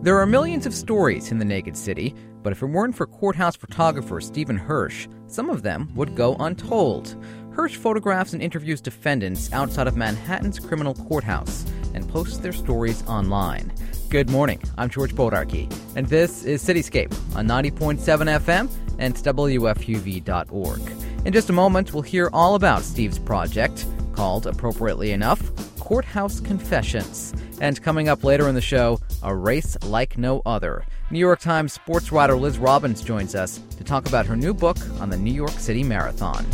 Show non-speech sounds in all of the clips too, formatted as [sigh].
There are millions of stories in the Naked City, but if it weren't for courthouse photographer Stephen Hirsch, some of them would go untold. Hirsch photographs and interviews defendants outside of Manhattan's criminal courthouse and posts their stories online. Good morning, I'm George Bodarky, and this is Cityscape on 90.7 FM and WFUV.org. In just a moment, we'll hear all about Steve's project, called, appropriately enough, Courthouse Confessions. And coming up later in the show, a race like no other. New York Times sports writer Liz Robbins joins us to talk about her new book on the New York City Marathon.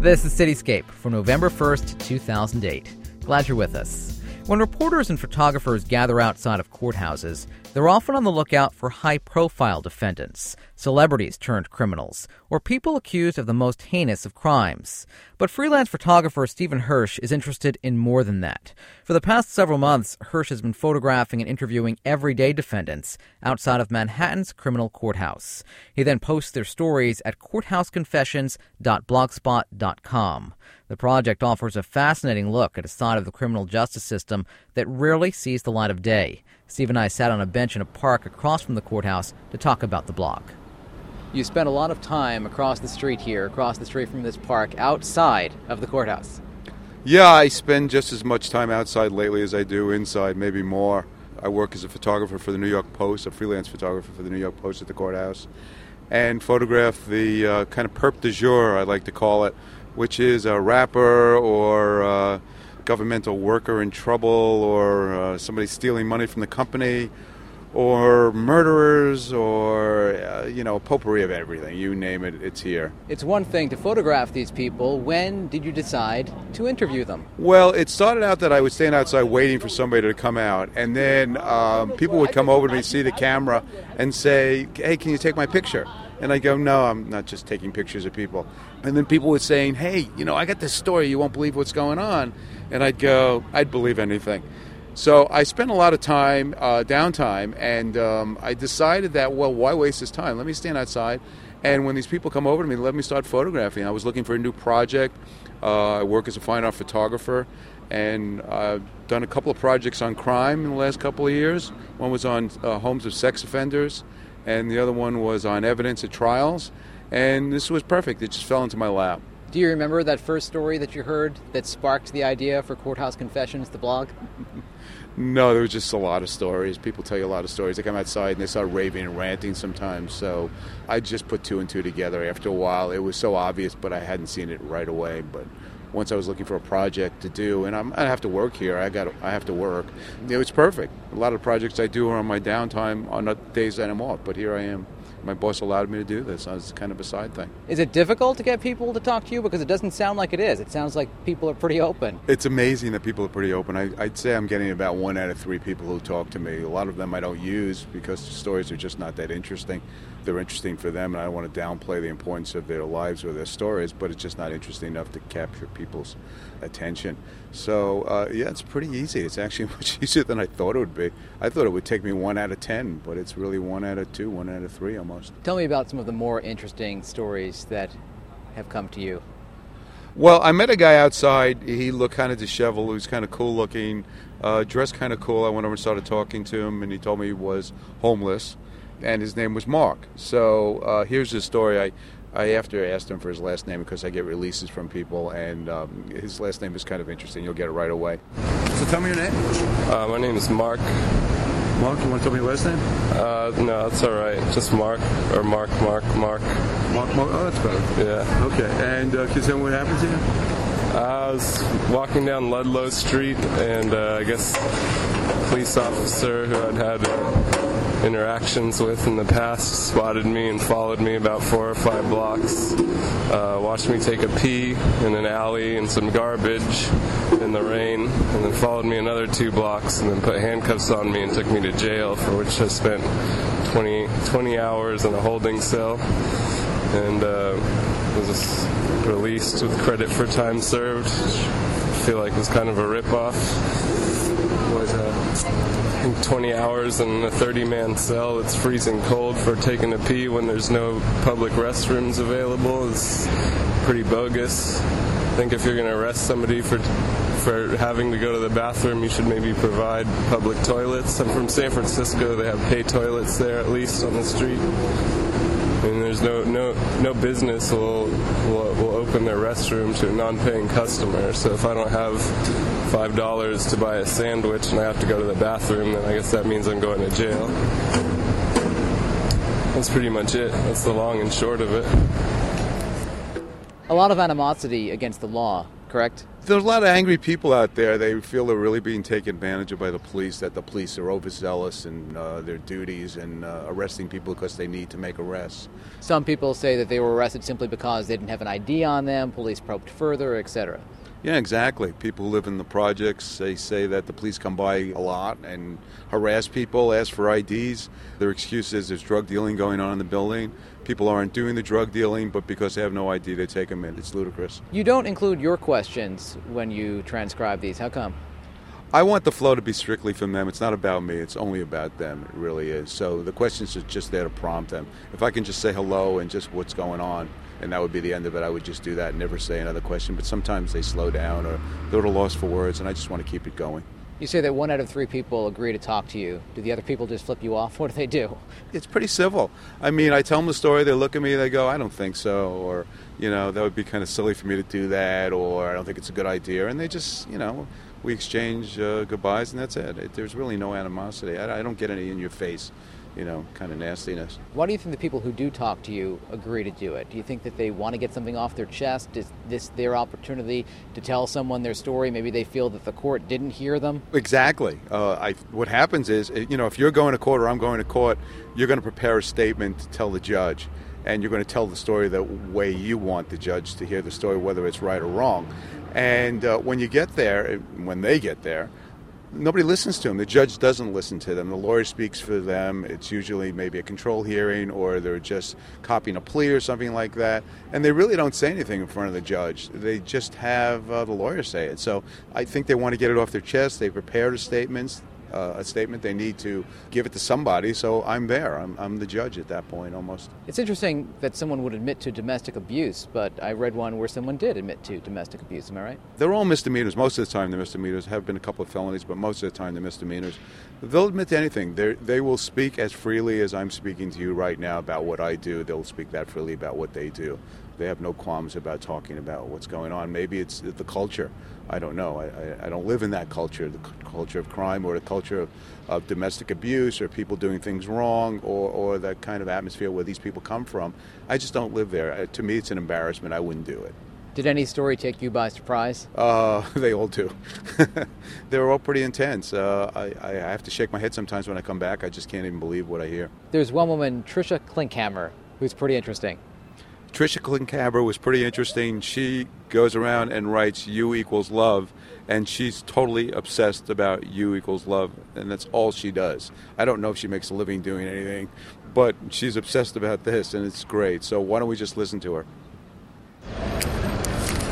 This is Cityscape for November 1st, 2008. Glad you're with us. When reporters and photographers gather outside of courthouses, they're often on the lookout for high profile defendants, celebrities turned criminals, or people accused of the most heinous of crimes. But freelance photographer Stephen Hirsch is interested in more than that. For the past several months, Hirsch has been photographing and interviewing everyday defendants outside of Manhattan's criminal courthouse. He then posts their stories at courthouseconfessions.blogspot.com. The project offers a fascinating look at a side of the criminal justice system that rarely sees the light of day. Steve and I sat on a bench in a park across from the courthouse to talk about the block. You spent a lot of time across the street here, across the street from this park, outside of the courthouse. Yeah, I spend just as much time outside lately as I do inside, maybe more. I work as a photographer for the New York Post, a freelance photographer for the New York Post at the courthouse, and photograph the uh, kind of perp de jour, I like to call it, which is a rapper or uh, governmental worker in trouble or uh, somebody stealing money from the company or murderers or uh, you know potpourri of everything you name it it's here. It's one thing to photograph these people. When did you decide to interview them? Well it started out that i would stand outside waiting for somebody to come out and then um, people would come over to me see the camera and say hey can you take my picture and i go no i'm not just taking pictures of people and then people would saying hey you know i got this story you won't believe what's going on and i'd go i'd believe anything so I spent a lot of time, uh, downtime, and um, I decided that, well, why waste this time? Let me stand outside. And when these people come over to me, let me start photographing. I was looking for a new project. Uh, I work as a fine art photographer, and I've done a couple of projects on crime in the last couple of years. One was on uh, homes of sex offenders, and the other one was on evidence at trials. And this was perfect. It just fell into my lap. Do you remember that first story that you heard that sparked the idea for Courthouse Confessions, the blog? [laughs] No, there was just a lot of stories. People tell you a lot of stories. They come outside and they start raving and ranting sometimes. So I just put two and two together after a while. It was so obvious, but I hadn't seen it right away. But once I was looking for a project to do, and I'm, i have to work here. I got I have to work. It was perfect. A lot of projects I do are on my downtime on the days that I'm off. But here I am my boss allowed me to do this. It's kind of a side thing. Is it difficult to get people to talk to you? Because it doesn't sound like it is. It sounds like people are pretty open. It's amazing that people are pretty open. I, would say I'm getting about one out of three people who talk to me. A lot of them I don't use because the stories are just not that interesting. They're interesting for them, and I don't want to downplay the importance of their lives or their stories, but it's just not interesting enough to capture people's attention. So, uh, yeah, it's pretty easy. It's actually [laughs] much easier than I thought it would be. I thought it would take me one out of ten, but it's really one out of two, one out of three almost. Tell me about some of the more interesting stories that have come to you. Well, I met a guy outside. He looked kind of disheveled. He was kind of cool looking, uh, dressed kind of cool. I went over and started talking to him, and he told me he was homeless, and his name was Mark. So uh, here's his story. I I have to ask him for his last name because I get releases from people, and um, his last name is kind of interesting. You'll get it right away. So tell me your name. Uh, my name is Mark. Mark, you want to tell me your last name? Uh, no, that's all right. Just Mark or Mark, Mark, Mark. Mark, Mark. Oh, that's better. Yeah. Okay. And uh, can you tell me what happened to you? I was walking down Ludlow Street, and uh, I guess police officer who I'd had interactions with in the past spotted me and followed me about four or five blocks. Uh, watched me take a pee in an alley in some garbage in the rain, and then followed me another two blocks and then put handcuffs on me and took me to jail, for which I spent 20, 20 hours in a holding cell. And uh, was released with credit for time served. I feel like it was kind of a ripoff. Was uh, [laughs] 20 hours in a 30 man cell that's freezing cold for taking a pee when there's no public restrooms available is pretty bogus. I think if you're going to arrest somebody for for having to go to the bathroom, you should maybe provide public toilets. I'm from San Francisco. They have pay toilets there, at least on the street. And there's no no no business will, will will open their restroom to a non-paying customer. So if I don't have five dollars to buy a sandwich and I have to go to the bathroom, then I guess that means I'm going to jail. That's pretty much it. That's the long and short of it. A lot of animosity against the law, correct? There's a lot of angry people out there. They feel they're really being taken advantage of by the police, that the police are overzealous in uh, their duties and uh, arresting people because they need to make arrests. Some people say that they were arrested simply because they didn't have an ID on them, police probed further, etc. Yeah, exactly. People who live in the projects, they say that the police come by a lot and harass people, ask for IDs. Their excuse is there's drug dealing going on in the building. People aren't doing the drug dealing, but because they have no ID, they take them in. It's ludicrous. You don't include your questions when you transcribe these. How come? I want the flow to be strictly from them. It's not about me. It's only about them. It really is. So the questions are just there to prompt them. If I can just say hello and just what's going on, and that would be the end of it, I would just do that and never say another question. But sometimes they slow down or they're at a loss for words, and I just want to keep it going. You say that one out of three people agree to talk to you. Do the other people just flip you off? [laughs] What do they do? It's pretty civil. I mean, I tell them the story, they look at me, they go, I don't think so, or, you know, that would be kind of silly for me to do that, or I don't think it's a good idea. And they just, you know, we exchange uh, goodbyes, and that's it. it. There's really no animosity. I, I don't get any in your face you know, kind of nastiness. Why do you think the people who do talk to you agree to do it? Do you think that they want to get something off their chest? Is this their opportunity to tell someone their story? Maybe they feel that the court didn't hear them. Exactly. Uh, I, what happens is, you know, if you're going to court or I'm going to court, you're going to prepare a statement to tell the judge, and you're going to tell the story the way you want the judge to hear the story, whether it's right or wrong. And uh, when you get there, when they get there, nobody listens to them. The judge doesn't listen to them. The lawyer speaks for them. It's usually maybe a control hearing or they're just copying a plea or something like that. And they really don't say anything in front of the judge. They just have uh, the lawyer say it. So I think they want to get it off their chest. They prepare the statements uh, a statement, they need to give it to somebody. So I'm there. I'm, I'm the judge at that point almost. It's interesting that someone would admit to domestic abuse, but I read one where someone did admit to domestic abuse. Am I right? They're all misdemeanors. Most of the time, they're misdemeanors. Have been a couple of felonies, but most of the time, they're misdemeanors. They'll admit to anything. They're, they will speak as freely as I'm speaking to you right now about what I do. They'll speak that freely about what they do. They have no qualms about talking about what's going on. Maybe it's the culture. I don't know. I, I, I don't live in that culture, the culture of crime or the culture of, of domestic abuse or people doing things wrong or, or that kind of atmosphere where these people come from. I just don't live there. Uh, to me, it's an embarrassment. I wouldn't do it. Did any story take you by surprise? Uh, [laughs] they all do. [laughs] They're all pretty intense. Uh, I, I have to shake my head sometimes when I come back. I just can't even believe what I hear. There's one woman, Trisha Klinkhammer, who's pretty interesting. Trisha Klinkhammer was pretty interesting. She goes around and writes "U equals love," and she's totally obsessed about "U equals love," and that's all she does. I don't know if she makes a living doing anything, but she's obsessed about this, and it's great. So why don't we just listen to her?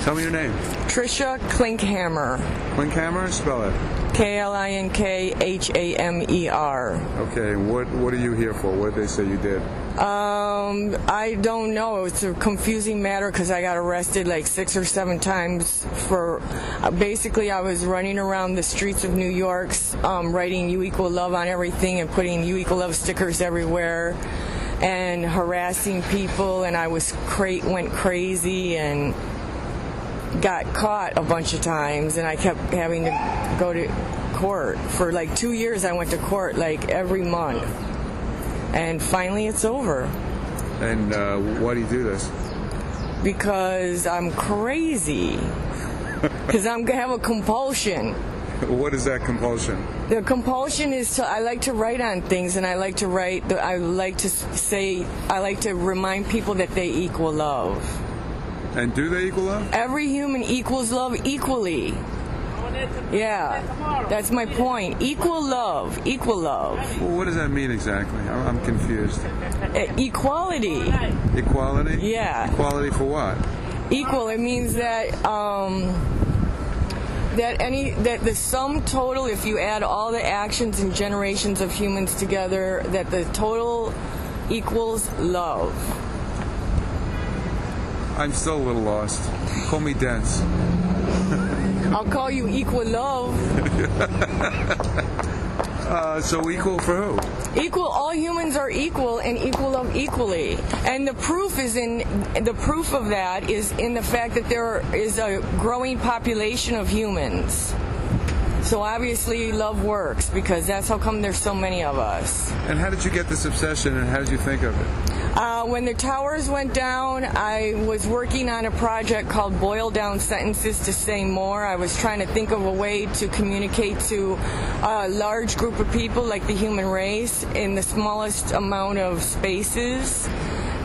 Tell me your name. Trisha Klinkhammer. Klinkhammer, spell it. K L I N K H A M E R. Okay, what what are you here for? What did they say you did? Uh, Um, I don't know. It's a confusing matter because I got arrested like six or seven times for. Uh, basically, I was running around the streets of New York, um, writing "You Equal Love" on everything and putting "You Equal Love" stickers everywhere, and harassing people. And I was cra- went crazy and got caught a bunch of times, and I kept having to go to court for like two years. I went to court like every month and finally it's over. And uh, why do you do this? Because I'm crazy. [laughs] Because I'm gonna have a compulsion. What is that compulsion? The compulsion is to I like to write on things, and I like to write. I like to say I like to remind people that they equal love. And do they equal love? Every human equals love equally. Yeah, that's my point. Equal love, equal love. Well, what does that mean exactly? I'm, I'm confused. Uh, equality. Equality? Yeah. Equality for what? Equal. It means that um, that any that the sum total, if you add all the actions and generations of humans together, that the total equals love. I'm still a little lost. Call me dense. I'll call you equal love. [laughs] Uh, so equal for who? Equal. All humans are equal and equal of equally. And the proof is in the proof of that is in the fact that there is a growing population of humans. So obviously, love works because that's how come there's so many of us. And how did you get this obsession, and how did you think of it? Uh, when the towers went down, I was working on a project called Boil Down Sentences to Say More. I was trying to think of a way to communicate to a large group of people, like the human race, in the smallest amount of spaces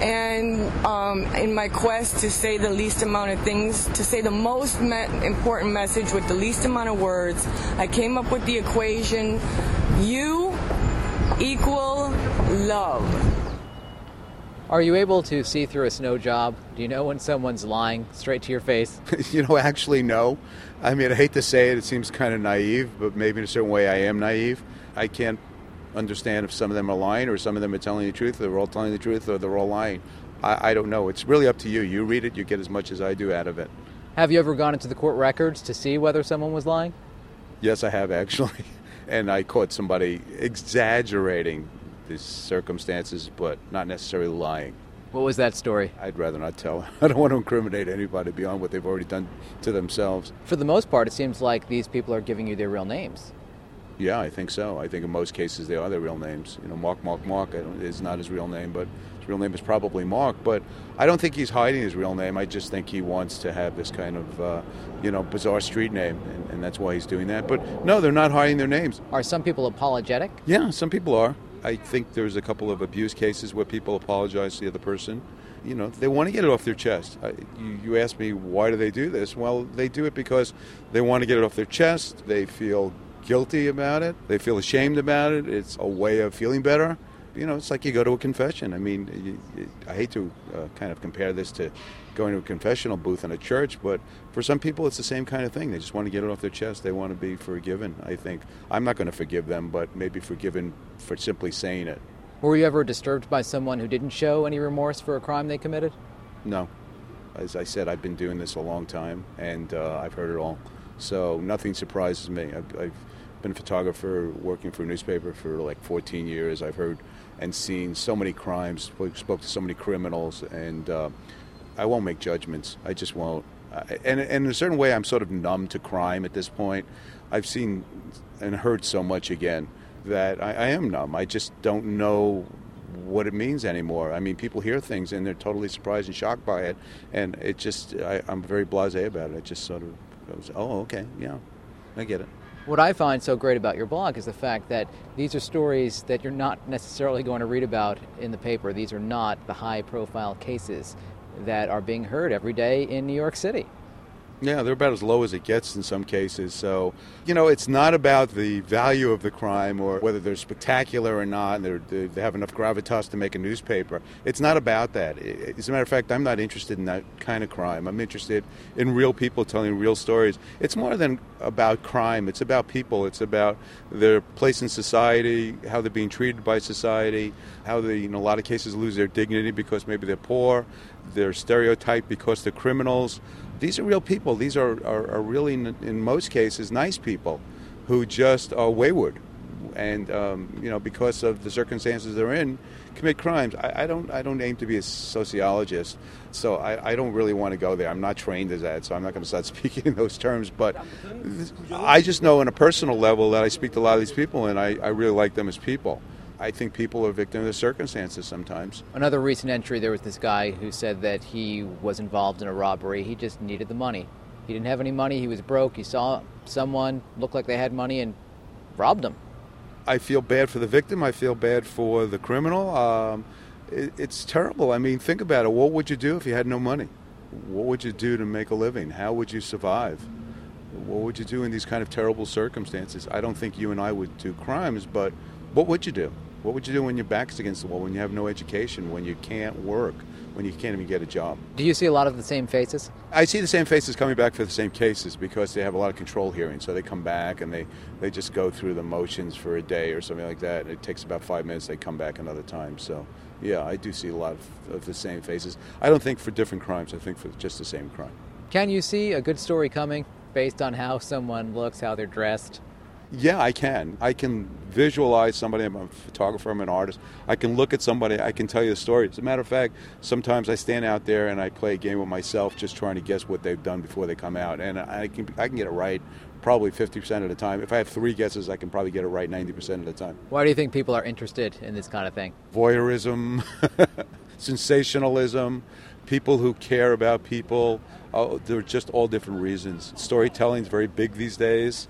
and um, in my quest to say the least amount of things, to say the most me- important message with the least amount of words, I came up with the equation you equal love. Are you able to see through a snow job? Do you know when someone's lying straight to your face? [laughs] you know, actually, no. I mean, I hate to say it, it seems kind of naive, but maybe in a certain way I am naive. I can't understand if some of them are lying or some of them are telling the truth, or they're all telling the truth, or they're all lying. I, I don't know. It's really up to you. You read it, you get as much as I do out of it. Have you ever gone into the court records to see whether someone was lying? Yes, I have actually. [laughs] And I caught somebody exaggerating the circumstances, but not necessarily lying. What was that story? I'd rather not tell. [laughs] I don't want to incriminate anybody beyond what they've already done to themselves. For the most part, it seems like these people are giving you their real names. Yeah, I think so. I think in most cases they are their real names. You know, Mark, Mark, Mark is not his real name, but his real name is probably Mark. But I don't think he's hiding his real name. I just think he wants to have this kind of, uh, you know, bizarre street name, and, and that's why he's doing that. But no, they're not hiding their names. Are some people apologetic? Yeah, some people are. I think there's a couple of abuse cases where people apologize to the other person. You know, they want to get it off their chest. I, you, you ask me, why do they do this? Well, they do it because they want to get it off their chest. They feel guilty about it. They feel ashamed about it. It's a way of feeling better. You know, it's like you go to a confession. I mean, I hate to uh, kind of compare this to going to a confessional booth in a church, but for some people, it's the same kind of thing. They just want to get it off their chest. They want to be forgiven. I think I'm not going to forgive them, but maybe forgiven for simply saying it. Were you ever disturbed by someone who didn't show any remorse for a crime they committed? No. As I said, I've been doing this a long time, and uh, I've heard it all. So nothing surprises me. I've, I've been a photographer working for a newspaper for like 14 years. I've heard and seen so many crimes, spoke to so many criminals, and uh, I won't make judgments. I just won't. And, and in a certain way, I'm sort of numb to crime at this point. I've seen and heard so much again that I, I am numb. I just don't know what it means anymore. I mean, people hear things and they're totally surprised and shocked by it, and it just I, am very blasé about it. It just sort of goes, oh, okay, yeah, I get it. What I find so great about your blog is the fact that these are stories that you're not necessarily going to read about in the paper. These are not the high profile cases that are being heard every day in New York City. Yeah, they're about as low as it gets in some cases. So, you know, it's not about the value of the crime or whether they're spectacular or not, and they have enough gravitas to make a newspaper. It's not about that. As a matter of fact, I'm not interested in that kind of crime. I'm interested in real people telling real stories. It's more than about crime, it's about people. It's about their place in society, how they're being treated by society, how they, in a lot of cases, lose their dignity because maybe they're poor, they're stereotyped because they're criminals these are real people. These are, are, are really, in most cases, nice people who just are wayward and um, you know because of the circumstances they're in commit crimes. I, I, don't I don't aim to be a sociologist so I, I don't really want to go there. I'm not trained as that so I'm not going to start [laughs] speaking in those terms but I just know on a personal level that I speak to a lot of these people and I, I really like them as people I think people are victim of the circumstances sometimes. Another recent entry, there was this guy who said that he was involved in a robbery. He just needed the money. He didn't have any money. He was broke. He saw someone looked like they had money and robbed them. I feel bad for the victim. I feel bad for the criminal. Um, it, it's terrible. I mean, think about it. What would you do if you had no money? What would you do to make a living? How would you survive? What would you do in these kind of terrible circumstances? I don't think you and I would do crimes, but what would you do? What would you do when your back's against the wall, when you have no education, when you can't work, when you can't even get a job? Do you see a lot of the same faces? I see the same faces coming back for the same cases because they have a lot of control hearings. So they come back and they, they just go through the motions for a day or something like that. It takes about five minutes. They come back another time. So, yeah, I do see a lot of, of the same faces. I don't think for different crimes. I think for just the same crime. Can you see a good story coming based on how someone looks, how they're dressed? Yeah, I can. I can visualize somebody. I'm a photographer, I'm an artist. I can look at somebody, I can tell you the story. As a matter of fact, sometimes I stand out there and I play a game with myself just trying to guess what they've done before they come out. And I can, I can get it right probably 50% of the time. If I have three guesses, I can probably get it right 90% of the time. Why do you think people are interested in this kind of thing? Voyeurism, [laughs] sensationalism, people who care about people. Oh, they're just all different reasons. Storytelling is very big these days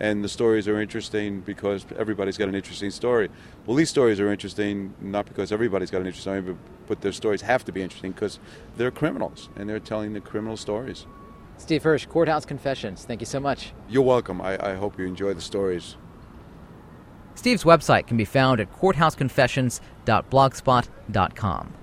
and the stories are interesting because everybody's got an interesting story. Well, these stories are interesting not because everybody's got an interesting story, but, but their stories have to be interesting because they're criminals and they're telling the criminal stories. Steve Hirsch, Courthouse Confessions. Thank you so much. You're welcome. I, I hope you enjoy the stories. Steve's website can be found at courthouseconfessions.blogspot.com.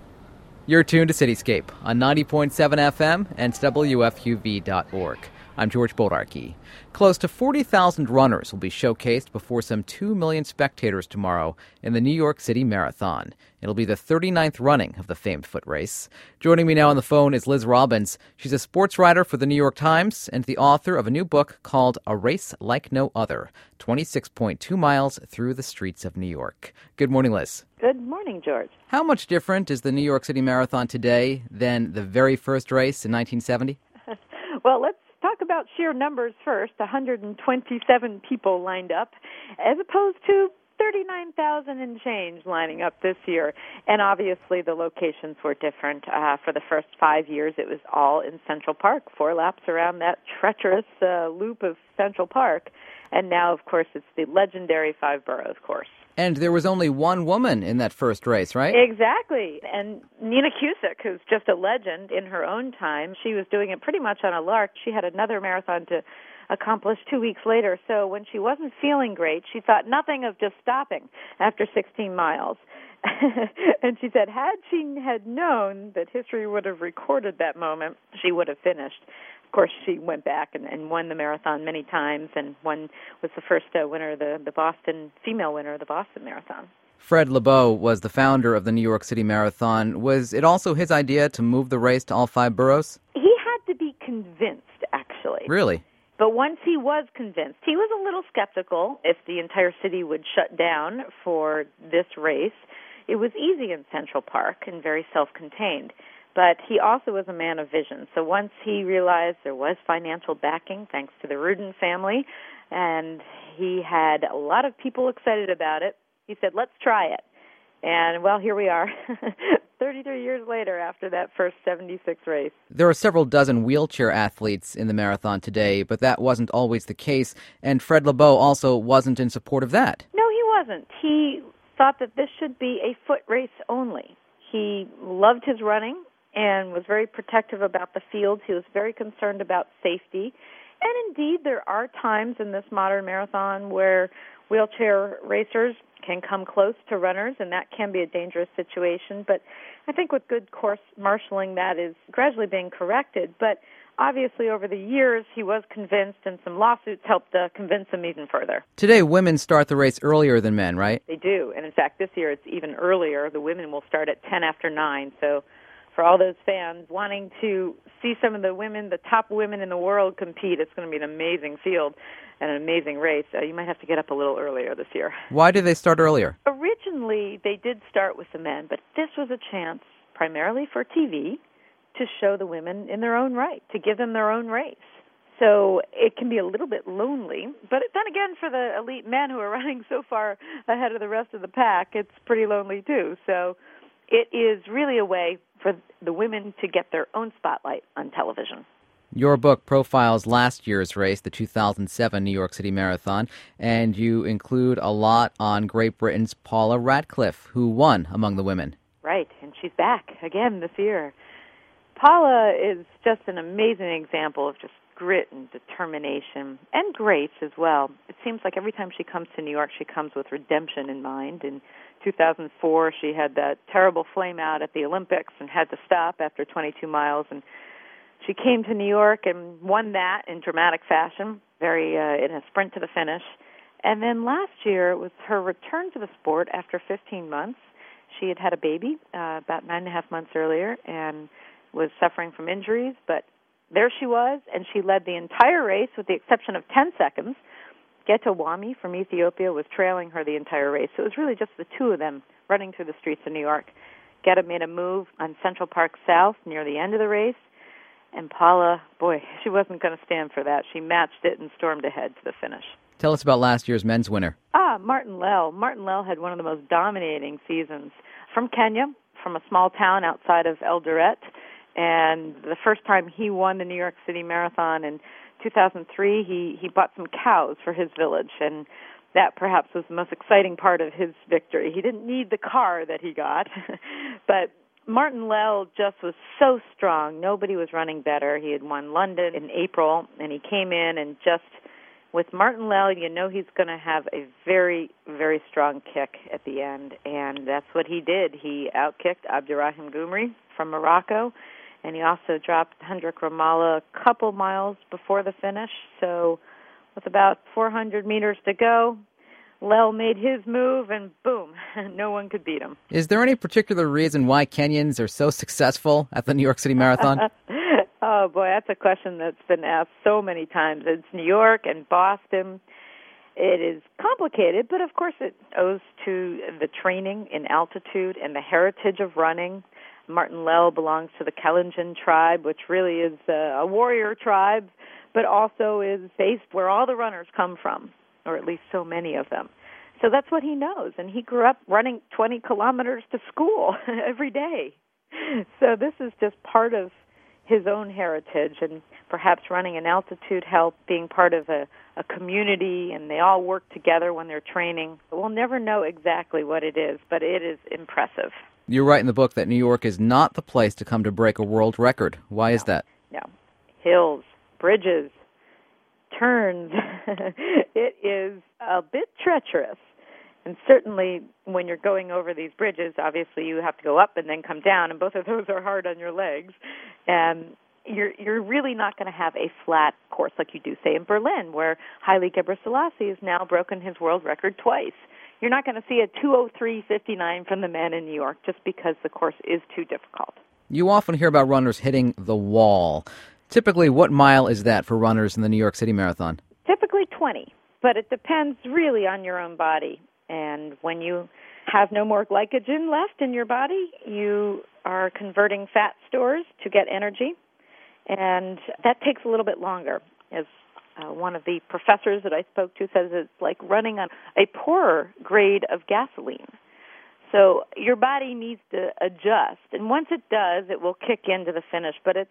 You're tuned to Cityscape on 90.7 FM and WFUV.org. I'm George Bodarky. Close to 40,000 runners will be showcased before some 2 million spectators tomorrow in the New York City Marathon. It'll be the 39th running of the famed foot race. Joining me now on the phone is Liz Robbins. She's a sports writer for the New York Times and the author of a new book called A Race Like No Other 26.2 Miles Through the Streets of New York. Good morning, Liz. Good morning, George. How much different is the New York City Marathon today than the very first race in 1970? [laughs] well, let's talk about sheer numbers first 127 people lined up, as opposed to 39,000 and change lining up this year. And obviously, the locations were different. Uh, for the first five years, it was all in Central Park, four laps around that treacherous uh, loop of Central Park. And now, of course, it's the legendary Five Boroughs course. And there was only one woman in that first race, right? Exactly. And Nina Kuscsik, who's just a legend in her own time, she was doing it pretty much on a lark. She had another marathon to accomplish two weeks later. So when she wasn't feeling great, she thought nothing of just stopping after 16 miles. [laughs] and she said, had she had known that history would have recorded that moment, she would have finished course, she went back and, and won the marathon many times, and won was the first uh, winner, the the Boston female winner of the Boston Marathon. Fred Lebow was the founder of the New York City Marathon. Was it also his idea to move the race to all five boroughs? He had to be convinced, actually. Really? But once he was convinced, he was a little skeptical if the entire city would shut down for this race. It was easy in Central Park and very self contained. But he also was a man of vision. So once he realized there was financial backing, thanks to the Rudin family, and he had a lot of people excited about it, he said, let's try it. And well, here we are, [laughs] 33 years later after that first 76 race. There are several dozen wheelchair athletes in the marathon today, but that wasn't always the case. And Fred Lebow also wasn't in support of that. No, he wasn't. He thought that this should be a foot race only. He loved his running and was very protective about the fields. He was very concerned about safety. And indeed, there are times in this modern marathon where wheelchair racers can come close to runners, and that can be a dangerous situation. But I think with good course marshaling, that is gradually being corrected. But obviously, over the years, he was convinced, and some lawsuits helped uh, convince him even further. Today, women start the race earlier than men, right? They do. And in fact, this year it's even earlier. The women will start at 10 after 9. So for all those fans wanting to see some of the women, the top women in the world compete. It's going to be an amazing field and an amazing race. Uh, you might have to get up a little earlier this year. Why did they start earlier? Originally, they did start with the men, but this was a chance primarily for TV to show the women in their own right, to give them their own race. So it can be a little bit lonely, but then again, for the elite men who are [laughs] running so far ahead of the rest of the pack, it's pretty lonely too. So it is really a way for the women to get their own spotlight on television. Your book profiles last year's race, the 2007 New York City Marathon, and you include a lot on Great Britain's Paula Radcliffe, who won among the women. Right, and she's back again this year. Paula is just an amazing example of just grit and determination and grace as well. It seems like every time she comes to New York, she comes with redemption in mind, and 2004, she had that terrible flame out at the Olympics and had to stop after 22 miles. And she came to New York and won that in dramatic fashion, very uh, in a sprint to the finish. And then last year was her return to the sport after 15 months. She had had a baby uh, about nine and a half months earlier and was suffering from injuries, but there she was, and she led the entire race with the exception of 10 seconds. Gete Wami from Ethiopia was trailing her the entire race. So it was really just the two of them running through the streets of New York. Geta made a move on Central Park South near the end of the race, and Paula, boy, [laughs] she wasn't going to stand for that. She matched it and stormed ahead to the finish. Tell us about last year's men's winner. Ah, Martin Lel. Martin Lel had one of the most dominating seasons. From Kenya, from a small town outside of Eldoret, and the first time he won the New York City Marathon in 2003, he he bought some cows for his village, and that perhaps was the most exciting part of his victory. He didn't need the car that he got, [laughs] but Martin Lel just was so strong. Nobody was running better. He had won London in April, and he came in and just with Martin Lel, you know he's going to have a very, very strong kick at the end, and that's what he did. He outkicked Abderrahim Goumri from Morocco, and he also dropped Hendrick Ramaala a couple miles before the finish. So, with about 400 meters to go, Lel made his move, and boom, [laughs] no one could beat him. Is there any particular reason why Kenyans are so successful at the New York City Marathon? [laughs] oh boy, that's a question that's been asked so many times. It's New York and Boston. It is complicated, but of course it owes to the training in altitude and the heritage of running. Martin Lel belongs to the Kalenjin tribe, which really is a warrior tribe, but also is based where all the runners come from or at least so many of them. So that's what he knows. And he grew up running 20 kilometers to school [laughs] every day. So this is just part of his own heritage and perhaps running an altitude help, being part of a, a community, and they all work together when they're training. We'll never know exactly what it is, but it is impressive. You write in the book that New York is not the place to come to break a world record. Why no, is that? No. Hills, bridges, turns, [laughs] it is a bit treacherous. And certainly when you're going over these bridges, obviously you have to go up and then come down, and both of those are hard on your legs. And you're you're really not going to have a flat course like you do say in Berlin, where Haile Gebrselassie has now broken his world record twice. You're not going to see a 203.59 from the men in New York just because the course is too difficult. You often hear about runners hitting the wall. Typically, what mile is that for runners in the New York City Marathon? Typically 20, but it depends really on your own body. And when you have no more glycogen left in your body, you are converting fat stores to get energy, and that takes a little bit longer. As uh, one of the professors that I spoke to says, it's like running on a poorer grade of gasoline. So your body needs to adjust, and once it does, it will kick into the finish. But it's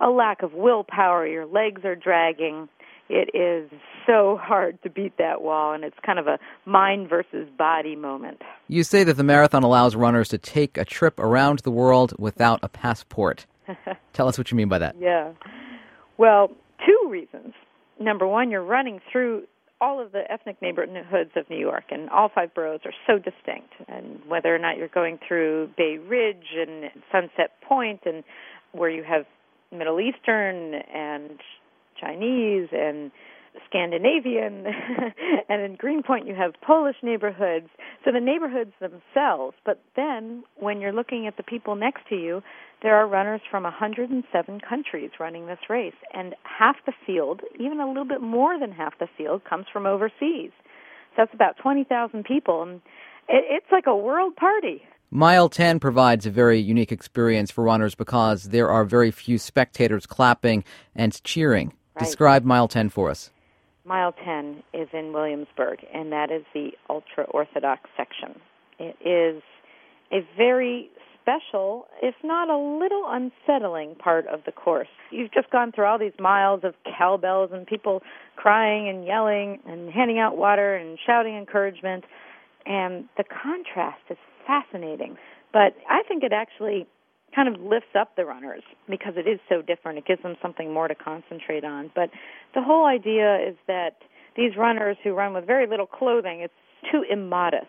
a lack of willpower. Your legs are dragging. It is so hard to beat that wall, and it's kind of a mind versus body moment. You say that the marathon allows runners to take a trip around the world without a passport. [laughs] Tell us what you mean by that. Yeah. Well, two reasons. Number one, you're running through all of the ethnic neighborhoods of New York, and all five boroughs are so distinct. And whether or not you're going through Bay Ridge and Sunset Point, and where you have Middle Eastern and Chinese and Scandinavian, [laughs] and in Greenpoint you have Polish neighborhoods. So the neighborhoods themselves, but then when you're looking at the people next to you, there are runners from 107 countries running this race, and half the field, even a little bit more than half the field, comes from overseas. So that's about 20,000 people, and it, it's like a world party. Mile 10 provides a very unique experience for runners because there are very few spectators clapping and cheering. Right. Describe Mile 10 for us. Mile 10 is in Williamsburg, and that is the ultra Orthodox section. It is a very special, if not a little unsettling part of the course. You've just gone through all these miles of cowbells and people crying and yelling and handing out water and shouting encouragement, and the contrast is fascinating. But I think it actually kind of lifts up the runners because it is so different. It gives them something more to concentrate on. But the whole idea is that these runners who run with very little clothing, it's too immodest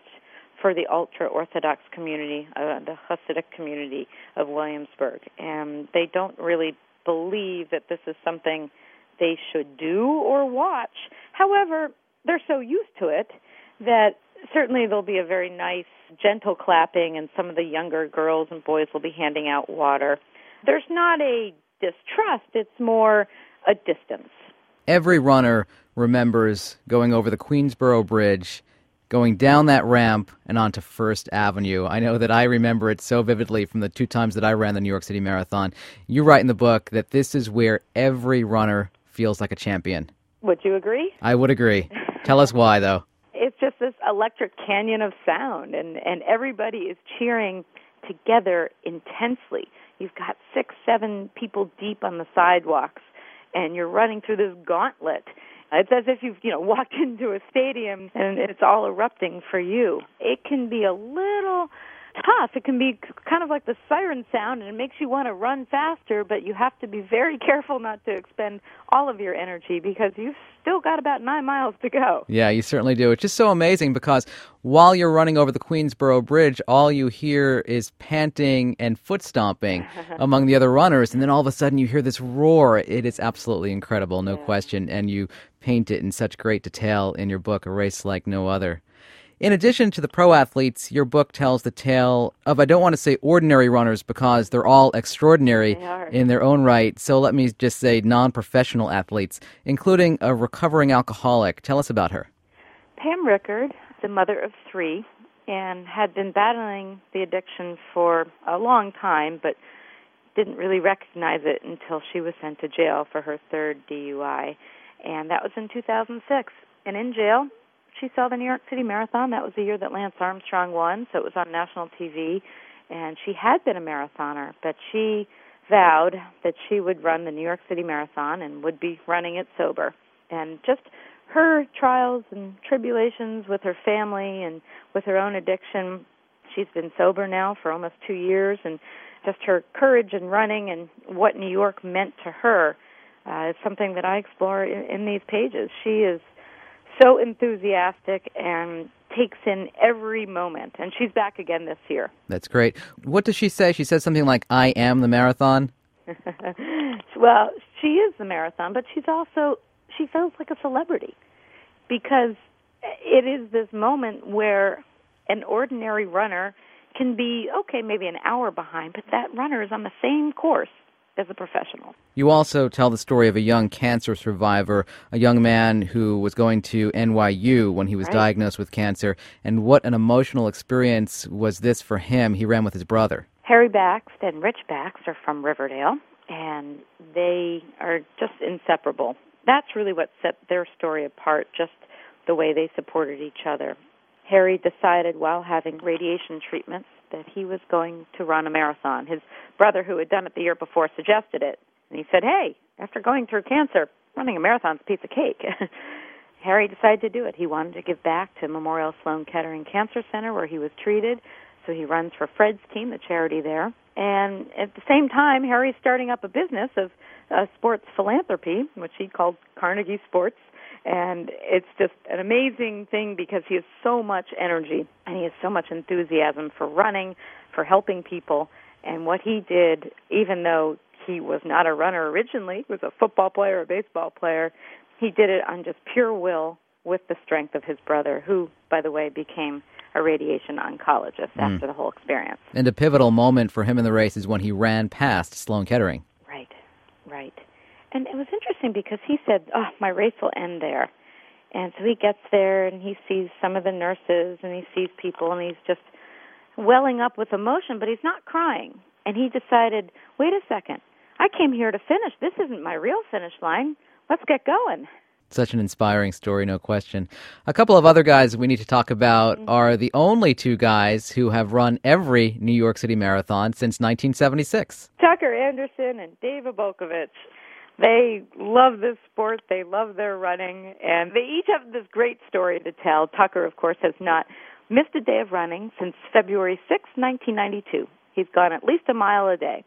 for the ultra Orthodox community, uh, the Hasidic community of Williamsburg. And they don't really believe that this is something they should do or watch. However, they're so used to it that certainly there'll be a very nice, gentle clapping, and some of the younger girls and boys will be handing out water. There's not a distrust, it's more a distance. Every runner remembers going over the Queensboro Bridge, going down that ramp, and onto First Avenue. I know that I remember it so vividly from the two times that I ran the New York City Marathon. You write in the book that this is where every runner feels like a champion. Would you agree? I would agree. Tell us why, though. It's just this electric canyon of sound, and, and everybody is cheering together intensely. You've got six, seven people deep on the sidewalks, and you're running through this gauntlet. It's as if you've, you know, [laughs] walked into a stadium and it's all erupting for you. It can be a little tough. It can be kind of like the siren sound and it makes you want to run faster, but you have to be very [laughs] careful not to expend all of your energy because you've still got about nine miles to go. Yeah, you certainly do. It's just so amazing because while you're running over the Queensboro Bridge, all you hear is panting and foot stomping [laughs] among the other runners. And then all of a sudden you hear this roar. It is absolutely incredible, no yeah. question. And you paint it in such great detail in your book, A Race Like No Other. In addition to the pro athletes, your book tells the tale of, I don't want to say ordinary runners because they're all extraordinary they in their own right. So let me just say non professional athletes, including a recovering alcoholic. Tell us about her. Pam Rickard, the mother of three, and had been battling the addiction for a long time, but didn't really recognize it until she was sent to jail for her third DUI. And that was in 2006. And in jail, she saw the New York City Marathon. That was the year that Lance Armstrong won, so it was on national TV. And she had been a marathoner, but she vowed that she would run the New York City Marathon and would be running it sober. And just her trials and tribulations with her family and with her own addiction. She's been sober now for almost two years, and just her courage in running and what New York meant to her uh, is something that I explore in, in these pages. She is so enthusiastic and takes in every moment. And she's back again this year. That's great. What does she say? She says something like, I am the marathon. [laughs] well, she is the marathon, but she's also, she feels like a celebrity because it is this moment where an ordinary runner can be, okay, maybe an hour behind, but that runner is on the same course as a professional. You also tell the story of a young cancer survivor, a young man who was going to NYU when he was right. diagnosed with cancer. And what an emotional experience was this for him? He ran with his brother. Harry Baxt and Rich Baxt are from Riverdale, and they are just inseparable. That's really what set their story apart, just the way they supported each other. Harry decided while having radiation treatments that he was going to run a marathon. His brother, who had done it the year before, suggested it. And he said, Hey, after going through cancer, running a marathon's a piece of cake. [laughs] Harry decided to do it. He wanted to give back to Memorial Sloan Kettering Cancer Center where he was treated. So he runs for Fred's team, the charity there. And at the same time, Harry's starting up a business of uh, sports philanthropy, which he called Carnegie Sports and it's just an amazing thing because he has so much energy and he has so much enthusiasm for running, for helping people. And what he did, even though he was not a runner originally, he was a football player, a baseball player, he did it on just pure will with the strength of his brother, who, by the way, became a radiation oncologist mm. after the whole experience. And a pivotal moment for him in the race is when he ran past Sloan Kettering. Right, right. And it was interesting because he said, "Oh, my race will end there." And so he gets there and he sees some of the nurses and he sees people and he's just welling up with emotion, but he's not crying. And he decided, "Wait a second. I came here to finish. This isn't my real finish line. Let's get going." Such an inspiring story, no question. A couple of other guys we need to talk about mm-hmm. are the only two guys who have run every New York City Marathon since 1976. Tucker Andersen and Dave Obelkevich. They love this sport. They love their running, and they each have this great story to tell. Tucker, of course, has not missed a day of running since February 6, 1992. He's gone at least a mile a day.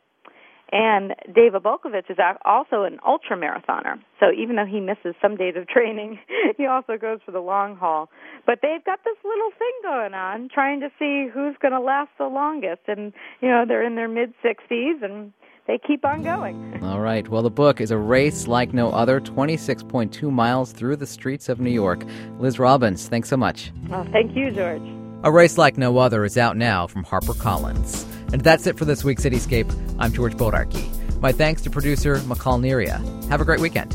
And Dave Obelkevich is also an ultra marathoner. So even though he misses some days of training, [laughs] he also goes for the long haul. But they've got this little thing going on, trying to see who's going to last the longest. And you know, they're in their mid 60s, and they keep on going. All right. Well, the book is a race like no other 26.2 miles through the streets of New York. Liz Robbins, thanks so much. Well, thank you, George. A Race Like No Other is out now from HarperCollins. And that's it for this week's Cityscape. I'm George Bodarky. My thanks to producer Makal Neria. Have a great weekend.